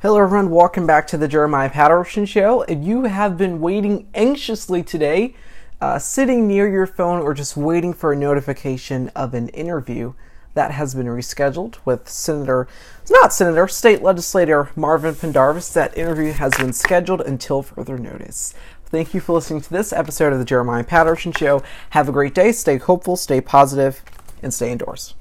Hello, everyone. Welcome back to the Jeremiah Patterson Show. If you have been waiting anxiously today, uh, sitting near your phone, or just waiting for a notification of an interview that has been rescheduled with Senator, not Senator, State Legislator Marvin Pendarvis, that interview has been scheduled until further notice. Thank you for listening to this episode of the Jeremiah Patterson Show. Have a great day. Stay hopeful, stay positive, and stay indoors.